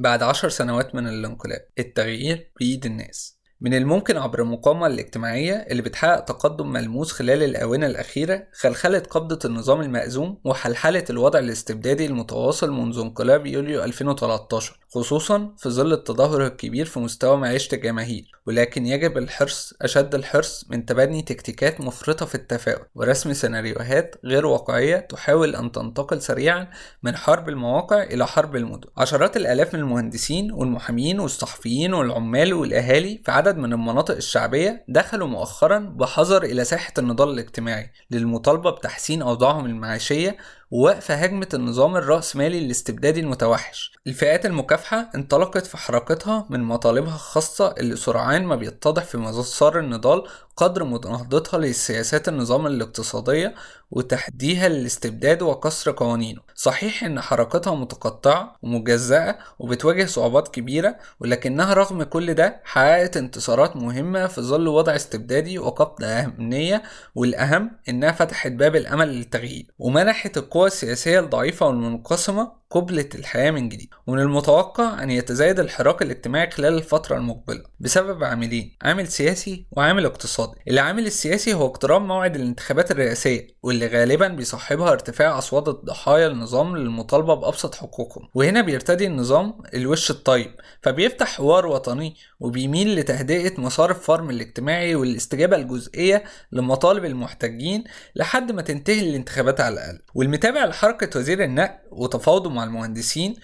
بعد عشر سنوات من الانقلاب التغيير بإيد الناس. من الممكن عبر المقاومة الاجتماعية اللي بتحقق تقدم ملموس خلال الآونة الأخيرة خلخلة قبضة النظام المأزوم وحلحلة الوضع الاستبدادي المتواصل منذ انقلاب يوليو 2013 خصوصا في ظل التدهور الكبير في مستوى معيشة الجماهير. ولكن يجب الحرص أشد الحرص من تبني تكتيكات مفرطة في التفاؤل ورسم سيناريوهات غير واقعية تحاول أن تنتقل سريعا من حرب المواقع إلى حرب المدن. عشرات الآلاف من المهندسين والمحامين والصحفيين والعمال والأهالي في عدد من المناطق الشعبية دخلوا مؤخرا بحذر إلى ساحة النضال الاجتماعي للمطالبة بتحسين أوضاعهم المعيشية ووقف هجمة النظام الرأسمالي الاستبدادي المتوحش. الفئات المكافحة انطلقت في حركتها من مطالبها الخاصة اللي سرعان ما بيتضح في مسار النضال قدر مناهضتها لسياسات النظام الاقتصادية وتحديها للاستبداد وكسر قوانينه. صحيح إن حركتها متقطعة ومجزأة وبتواجه صعوبات كبيرة ولكنها رغم كل ده حققت انتصارات مهمة في ظل وضع استبدادي وقبض أمنية والأهم إنها فتحت باب الأمل للتغيير. ومنحت القوى السياسية الضعيفة والمنقسمة قبلة الحياة من جديد ومن المتوقع أن يتزايد الحراك الاجتماعي خلال الفترة المقبلة بسبب عاملين عامل سياسي وعامل اقتصادي. العامل السياسي هو اقتراب موعد الانتخابات الرئاسية واللي غالبا بيصاحبها ارتفاع أصوات الضحايا النظام للمطالبة بأبسط حقوقهم. وهنا بيرتدي النظام الوش الطيب فبيفتح حوار وطني وبيميل لتهدئة مسار الفرم الاجتماعي والاستجابة الجزئية لمطالب المحتجين لحد ما تنتهي الانتخابات على الأقل. والمتابع لحركة وزير النقل وتفاوضه مع المهندسين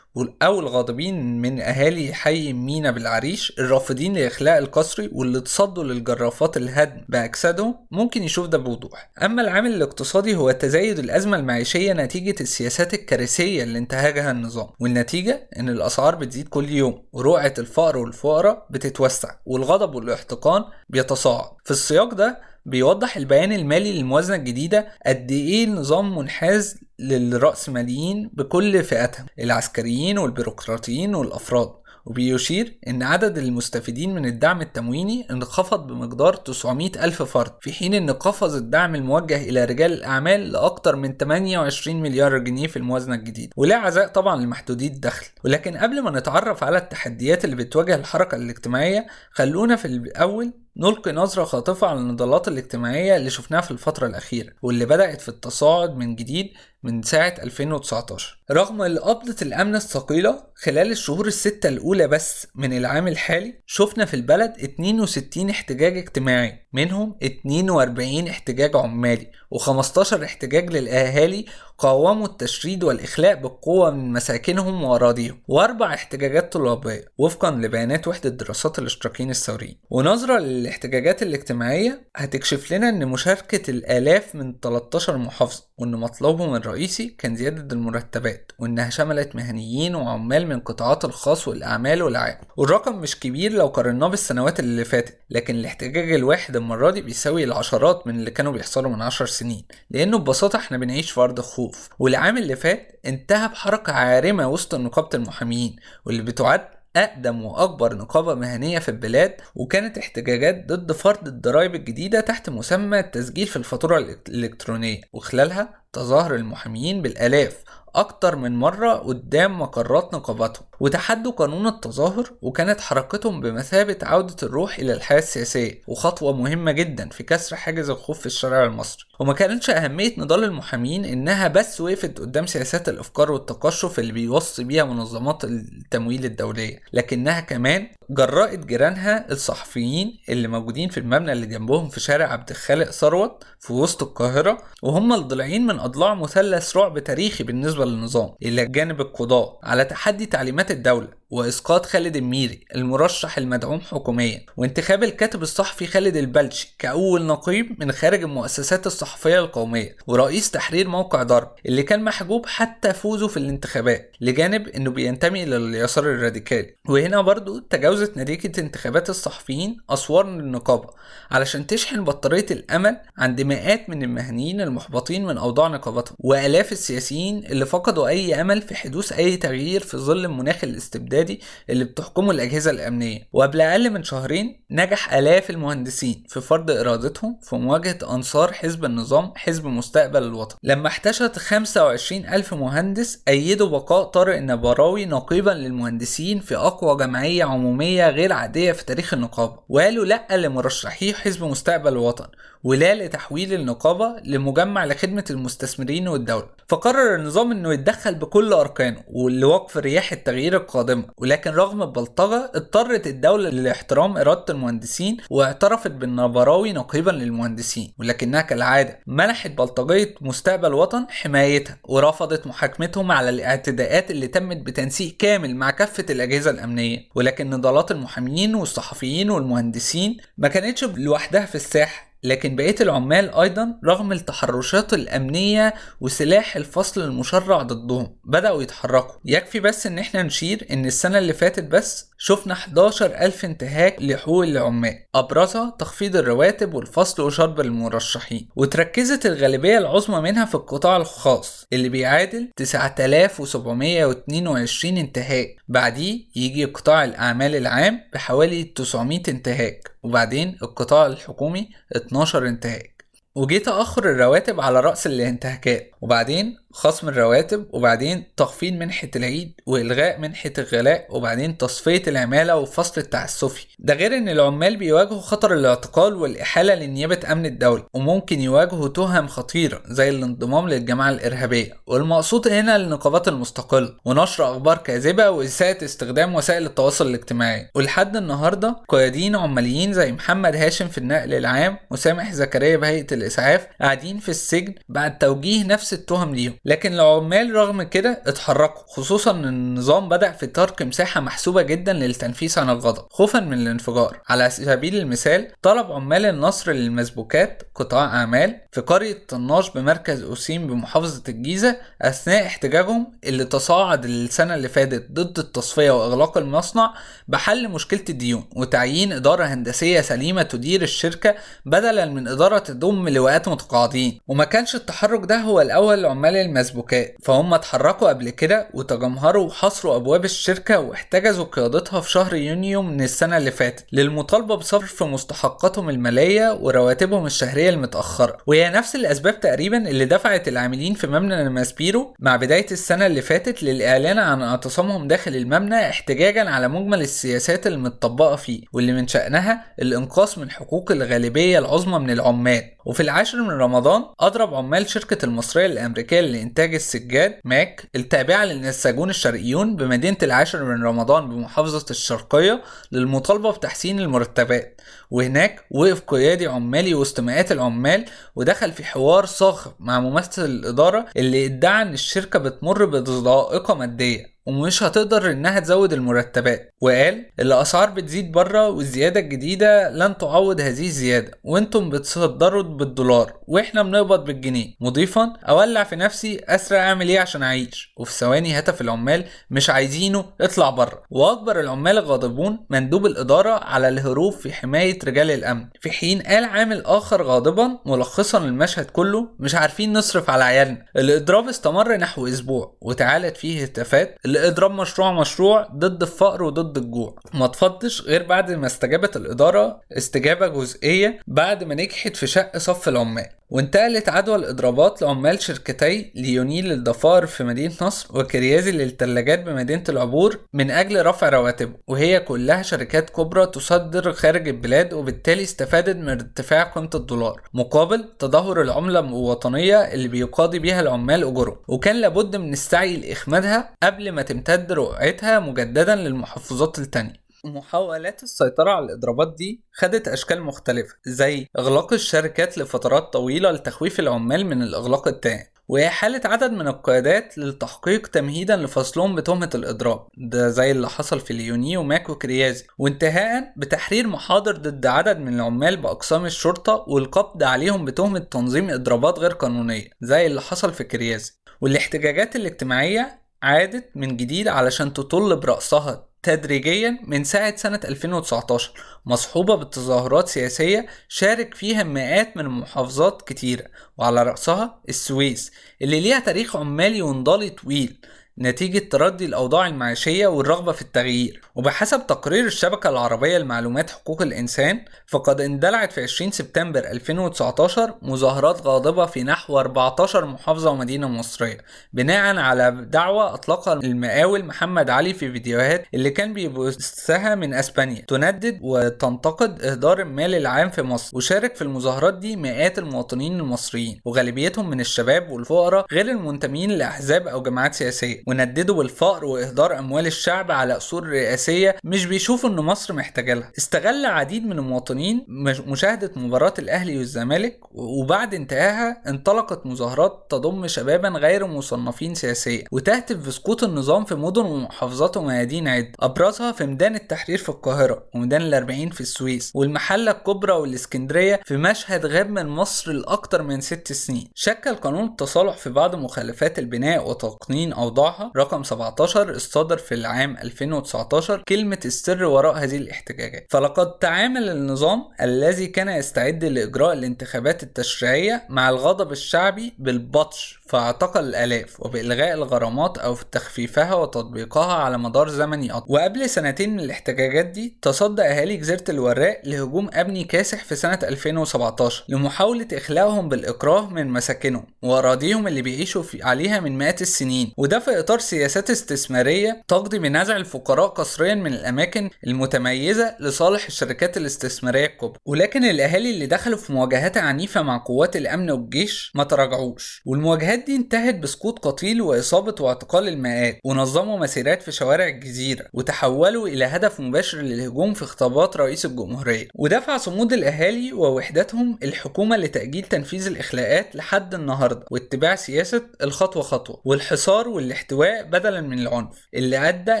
أو الغاضبين من أهالي حي مينا بالعريش الرافضين لإخلاء القصري واللي تصدوا للجرافات الهدم بأجسادهم ممكن يشوف ده بوضوح. أما العامل الاقتصادي هو تزايد الأزمة المعيشية نتيجة السياسات الكارثية اللي انتهجها النظام والنتيجة إن الأسعار بتزيد كل يوم ورقعة الفقر والفقراء بتتوسع والغضب والاحتقان بيتصاعد. في السياق ده بيوضح البيان المالي للموازنة الجديدة قد إيه النظام منحاز للرأسماليين بكل فئاتهم العسكريين والبيروقراطيين والأفراد. وبيشير إن عدد المستفيدين من الدعم التمويني انخفض بمقدار 900 ألف فرد في حين إن قفز الدعم الموجه إلى رجال الأعمال لأكثر من 28 مليار جنيه في الموازنة الجديدة. ولا عزاء طبعا لمحدودي الدخل. ولكن قبل ما نتعرف على التحديات اللي بتواجه الحركة الاجتماعية خلونا في الأول نلقي نظرة خاطفة على النضالات الاجتماعية اللي شفناها في الفترة الأخيرة واللي بدأت في التصاعد من جديد من ساعة 2019 رغم قبضة الأمن الثقيلة خلال الشهور الستة الأولى بس من العام الحالي شفنا في البلد 62 احتجاج اجتماعي منهم 42 احتجاج عمالي و15 احتجاج للأهالي قاوموا التشريد والإخلاء بالقوة من مساكنهم وأراضيهم. وأربع احتجاجات طلابية وفقا لبيانات وحدة دراسات الاشتراكيين الثوريين. ونظرة للاحتجاجات الاجتماعية هتكشف لنا أن مشاركة الآلاف من 13 محافظة وأن مطلبهم الرئيسي كان زيادة المرتبات وأنها شملت مهنيين وعمال من قطاعات الخاص والأعمال والعام والرقم مش كبير لو قارناه بالسنوات اللي فاتت لكن الاحتجاج الواحد المرة دي بيساوي العشرات من اللي كانوا بيحصلوا من عشر سنين. لأنه ببساطة إحنا بنعيش في أرض خوف. والعام اللي فات انتهى بحركة عارمة وسط نقابة المحامين واللي بتعد أقدم وأكبر نقابة مهنية في البلاد وكانت احتجاجات ضد فرض الضرائب الجديدة تحت مسمى التسجيل في الفاتورة الإلكترونية. وخلالها تظاهر المحاميين بالآلاف أكتر من مرة قدام مقرات نقابتهم وتحدوا قانون التظاهر وكانت حركتهم بمثابة عودة الروح إلى الحياة السياسية وخطوة مهمة جدا في كسر حاجز الخوف في الشارع المصري. وما كانتش أهمية نضال المحامين إنها بس وقفت قدام سياسات الإفكار والتقشف اللي بيوصي بيها منظمات التمويل الدولية لكنها كمان جرأت جيرانها الصحفيين اللي موجودين في المبنى اللي جنبهم في شارع عبد الخالق ثروت في وسط القاهرة وهم الضلعين من أضلاع مثلث رعب تاريخي بالنسبة للنظام إلى جانب القضاء على تحدي تعليمات الدولة. وإسقاط خالد الميري المرشح المدعوم حكوميا. وانتخاب الكاتب الصحفي خالد البلشي كأول نقيب من خارج المؤسسات الصحفية القومية. ورئيس تحرير موقع ضرب اللي كان محجوب حتى فوزه في الانتخابات لجانب إنه بينتمي لليسار الراديكالي. وهنا برضو تجاوزت نتيجة انتخابات الصحفيين أسوار النقابة علشان تشحن بطارية الأمل عند مئات من المهنيين المحبطين من أوضاع نقابتهم. وآلاف السياسيين اللي فقدوا أي أمل في حدوث أي تغيير في ظل المناخ الاستبدادي القيادي اللي بتحكمه الأجهزة الأمنية. وقبل أقل من شهرين نجح آلاف المهندسين في فرض إرادتهم في مواجهة أنصار حزب النظام حزب مستقبل الوطن. لما احتشد 25 ألف مهندس أيدوا بقاء طارق النبراوي نقيبا للمهندسين في أقوى جمعية عمومية غير عادية في تاريخ النقابة. وقالوا لأ لمرشحي حزب مستقبل الوطن ولا لتحويل النقابة لمجمع لخدمة المستثمرين والدولة. فقرر النظام إنه يتدخل بكل أركانه ولوقف رياح التغيير القادمة ولكن رغم البلطجة اضطرت الدولة لاحترام إرادة المهندسين واعترفت بالنبراوي نقيبا للمهندسين ولكنها كالعادة منحت بلطجية مستقبل وطن حمايتها ورفضت محاكمتهم على الاعتداءات اللي تمت بتنسيق كامل مع كافة الأجهزة الأمنية. ولكن نضالات المحامين والصحفيين والمهندسين ما كانتش لوحدها في الساحة. لكن بقية العمال أيضا رغم التحرشات الأمنية وسلاح الفصل المشرع ضدهم بدأوا يتحركوا. يكفي بس إن إحنا نشير إن السنة اللي فاتت بس شفنا 11 ألف انتهاك لحقوق العمال أبرزها تخفيض الرواتب والفصل وشرب المرشحين وتركزت الغالبية العظمى منها في القطاع الخاص اللي بيعادل 9722 انتهاك بعديه يجي قطاع الأعمال العام بحوالي 900 انتهاك وبعدين القطاع الحكومي 12 انتهاك. وجه تأخر الرواتب على رأس الانتهاكات. وبعدين خصم الرواتب وبعدين تخفيض منحة العيد وإلغاء منحة الغلاء وبعدين تصفية العمالة والفصل التعسفي. ده غير إن العمال بيواجهوا خطر الاعتقال والإحالة لنيابة أمن الدولة وممكن يواجهوا تهم خطيرة زي الانضمام للجماعة الإرهابية. والمقصود هنا النقابات المستقلة ونشر أخبار كاذبة وإساءة استخدام وسائل التواصل الاجتماعي. ولحد النهاردة قياديين عماليين زي محمد هاشم في النقل العام وسامح زكريا بهيئة الإسعاف قاعدين في السجن بعد توجيه نفس التهم ليهم. لكن العمال رغم كده اتحركوا خصوصا إن النظام بدأ في ترك مساحة محسوبة جدا للتنفيس عن الغضب. خوفا من الانفجار. على سبيل المثال طلب عمال النصر للمسبوكات قطاع أعمال في قرية طناش بمركز أوسيم بمحافظة الجيزة أثناء احتجاجهم اللي تصاعد السنة اللي فاتت ضد التصفية وإغلاق المصنع بحل مشكلة الديون وتعيين إدارة هندسية سليمة تدير الشركة بدلا من إدارة تضم لواءات متقاعدين. وما كانش التحرك ده هو الأول لعمال المسبوكات فهم اتحركوا قبل كده وتجمهروا وحاصروا أبواب الشركة واحتجزوا قيادتها في شهر يونيو من السنة اللي فاتت. للمطالبة بصرف مستحقاتهم المالية ورواتبهم الشهرية المتأخرة. وهي نفس الأسباب تقريبا اللي دفعت العاملين في مبنى ماسبيرو مع بداية السنة اللي فاتت للإعلان عن اعتصامهم داخل المبنى احتجاجا على مجمل السياسات المتطبقة فيه. واللي من شأنها الإنقاص من حقوق الغالبية العظمى من العمال. وفي العاشر من رمضان أضرب عمال شركة المصرية الأمريكية لإنتاج السجاد ماك التابعة للنساجون الشرقيون بمدينة العاشر من رمضان بمحافظة الشرقية للمطالبة بتحسين المرتبات. وهناك وقف قيادي عمالي وسط مئات العمال ودخل في حوار صاخب مع ممثل الإدارة اللي ادعى إن الشركة بتمر بضائقة مادية. ومش هتقدر إنها تزود المرتبات. وقال الأسعار بتزيد بره والزيادة الجديدة لن تعوض هذه الزيادة وأنتم بتصدروا بالدولار وإحنا بنقبض بالجنيه. مضيفا أولع في نفسي أسرع أعمل إيه عشان أعيش؟ وفي ثواني هتف العمال مش عايزينه اطلع بره. وأكبر العمال الغاضبون مندوب الإدارة على الهروب في حماية رجال الأمن. في حين قال عامل آخر غاضبا ملخصا المشهد كله مش عارفين نصرف على عيالنا. الاضراب استمر نحو أسبوع وتعالت فيه هتافات الاضراب مشروع مشروع ضد الفقر وضد الجوع. ما اتفضش غير بعد ما استجابت الإدارة استجابة جزئية بعد ما نجحت في شق صف العمال. وانتقلت عدوى الإضرابات لعمال شركتي ليونيل للضفائر في مدينة نصر وكريازي للثلاجات بمدينة العبور من أجل رفع رواتبه وهي كلها شركات كبرى تصدر خارج البلاد وبالتالي استفادت من ارتفاع قيمة الدولار مقابل تدهور العملة الوطنية اللي بيقاضي بيها العمال أجورهم وكان لابد من السعي لإخمادها قبل ما تمتد رؤيتها مجددا للمحافظات التانية. محاولات السيطرة على الإضرابات دي خدت أشكال مختلفة زي إغلاق الشركات لفترات طويلة لتخويف العمال من الإغلاق التام وإحالة عدد من القيادات للتحقيق تمهيدا لفصلهم بتهمة الإضراب ده زي اللي حصل في ليوني وماك وكريازي وانتهاء بتحرير محاضر ضد عدد من العمال بأقسام الشرطة والقبض عليهم بتهمة تنظيم إضرابات غير قانونية زي اللي حصل في كريازي والاحتجاجات الاجتماعية عادت من جديد علشان تطل برأسها تدريجيا من ساعة سنة 2019 مصحوبة بتظاهرات سياسية شارك فيها مئات من المحافظات كتيرة وعلى رأسها السويس اللي ليها تاريخ عمالي ونضالي طويل. نتيجة تردي الأوضاع المعيشية والرغبة في التغيير. وبحسب تقرير الشبكة العربية لمعلومات حقوق الإنسان فقد اندلعت في 20 سبتمبر 2019 مظاهرات غاضبة في نحو 14 محافظة ومدينة مصرية بناء على دعوة أطلقها المقاول محمد علي في فيديوهات اللي كان بيبثها من أسبانيا. تندد وتنتقد إهدار المال العام في مصر وشارك في المظاهرات دي مئات المواطنين المصريين وغالبيتهم من الشباب والفقراء غير المنتمين لأحزاب أو جماعات سياسية. ونددوا بالفقر وإهدار أموال الشعب على أصول رئاسية مش بيشوفوا إن مصر محتاجة لها. استغل عديد من المواطنين مشاهدة مباراة الأهلي والزمالك وبعد انتهائها انطلقت مظاهرات تضم شبابا غير مصنفين سياسيا وتهتف بسقوط النظام في مدن ومحافظات وميادين عدة. أبرزها في ميدان التحرير في القاهرة وميدان الأربعين في السويس والمحلة الكبرى والإسكندرية في مشهد غاب من مصر لأكثر من ست سنين. شكل قانون التصالح في بعض مخالفات البناء وتقنين أوضاعها رقم 17 الصادر في العام 2019 كلمة السر وراء هذه الاحتجاجات. فلقد تعامل النظام الذي كان يستعد لإجراء الانتخابات التشريعية مع الغضب الشعبي بالبطش. فاعتقل الآلاف وبإلغاء الغرامات أو في تخفيفها وتطبيقها على مدار زمني أطول. وقبل سنتين من الاحتجاجات دي تصدى أهالي جزيرة الوراق لهجوم أمني كاسح في سنة 2017 لمحاولة إخلاءهم بالإكراه من مساكنهم وأراضيهم اللي بيعيشوا في عليها من مئات السنين. وده في إطار سياسات استثمارية تقضي بنزع الفقراء قسريا من الأماكن المتميزة لصالح الشركات الاستثمارية الكبرى. ولكن الأهالي اللي دخلوا في مواجهات عنيفة مع قوات الأمن والجيش ما تراجعوش. والمواجهات دي انتهت بسقوط قتيل وإصابة واعتقال المئات ونظموا مسيرات في شوارع الجزيرة وتحولوا إلى هدف مباشر للهجوم في خطابات رئيس الجمهورية. ودفع صمود الأهالي ووحدتهم الحكومة لتأجيل تنفيذ الإخلاءات لحد النهاردة واتباع سياسة الخطوة خطوة والحصار والاحتواء بدلا من العنف اللي أدى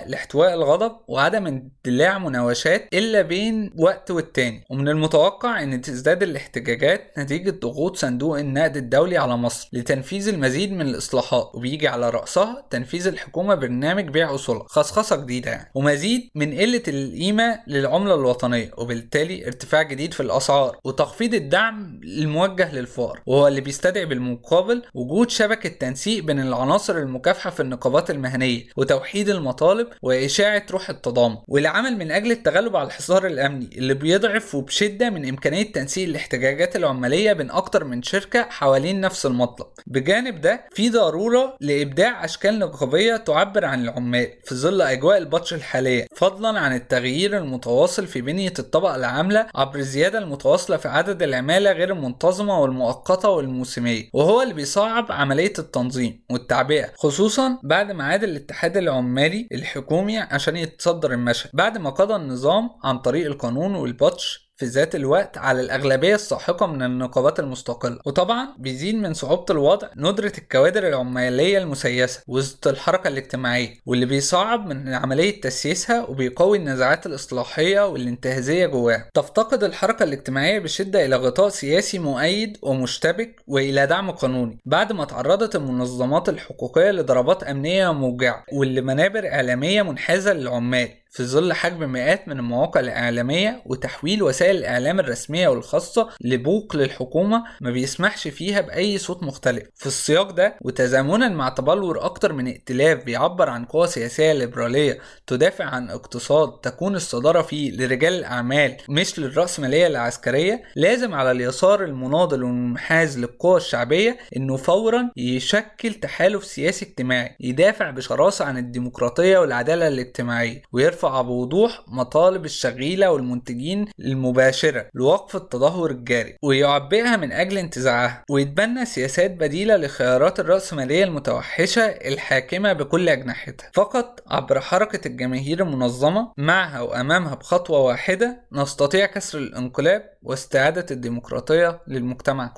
لاحتواء الغضب وعدم اندلاع مناوشات إلا بين وقت والتاني. ومن المتوقع أن تزداد الاحتجاجات نتيجة ضغوط صندوق النقد الدولي على مصر لتنفيذ المزيد من الإصلاحات وبيجي على رأسها تنفيذ الحكومة برنامج بيع أصولها خصخصة جديدة يعني ومزيد من قلة القيمة للعملة الوطنية وبالتالي ارتفاع جديد في الأسعار وتخفيض الدعم الموجه للفقر وهو اللي بيستدعي بالمقابل وجود شبكة تنسيق بين العناصر المكافحة في النقابات المهنية وتوحيد المطالب وإشاعة روح التضامن والعمل من أجل التغلب على الحصار الأمني اللي بيضعف وبشدة من إمكانية تنسيق الاحتجاجات العمالية بين أكتر من شركة حوالين نفس المطلب. بجانب ده في ضرورة لإبداع أشكال نقابية تعبر عن العمال في ظل أجواء البطش الحالية فضلا عن التغيير المتواصل في بنية الطبقة العاملة عبر الزيادة المتواصلة في عدد العمالة غير المنتظمة والمؤقتة والموسمية وهو اللي بيصعب عملية التنظيم والتعبئة خصوصا بعد ما عاد الاتحاد العمالي الحكومي عشان يتصدر المشهد بعد ما قضى النظام عن طريق القانون والبطش في ذات الوقت على الأغلبية الساحقة من النقابات المستقلة وطبعا بيزيد من صعوبة الوضع ندرة الكوادر العمالية المسيسة وسط الحركة الاجتماعية واللي بيصعب من عملية تسييسها وبيقوي النزاعات الإصلاحية والانتهازية جواها. تفتقد الحركة الاجتماعية بشدة إلى غطاء سياسي مؤيد ومشتبك وإلى دعم قانوني بعد ما تعرضت المنظمات الحقوقية لضربات أمنية موجعة واللي منابر إعلامية منحازة للعمال. في ظل حجم مئات من المواقع الإعلامية وتحويل وسائل الإعلام الرسمية والخاصة لبوق للحكومة ما بيسمحش فيها بأي صوت مختلف. في السياق ده وتزامنا مع تبلور أكتر من ائتلاف بيعبر عن قوى سياسية ليبرالية تدافع عن اقتصاد تكون الصدارة فيه لرجال الأعمال مش للرأسمالية العسكرية لازم على اليسار المناضل والمنحاز للقوى الشعبية إنه فورا يشكل تحالف سياسي اجتماعي يدافع بشراسة عن الديمقراطية والعدالة الاجتماعية ويرفع بوضوح مطالب الشغيلة والمنتجين المباشرة لوقف التدهور الجاري ويعبئها من أجل انتزاعها ويتبنى سياسات بديلة لخيارات الرأسمالية المتوحشة الحاكمة بكل أجنحتها. فقط عبر حركة الجماهير المنظمة معها وأمامها بخطوة واحدة نستطيع كسر الانقلاب واستعادة الديمقراطية للمجتمع كله.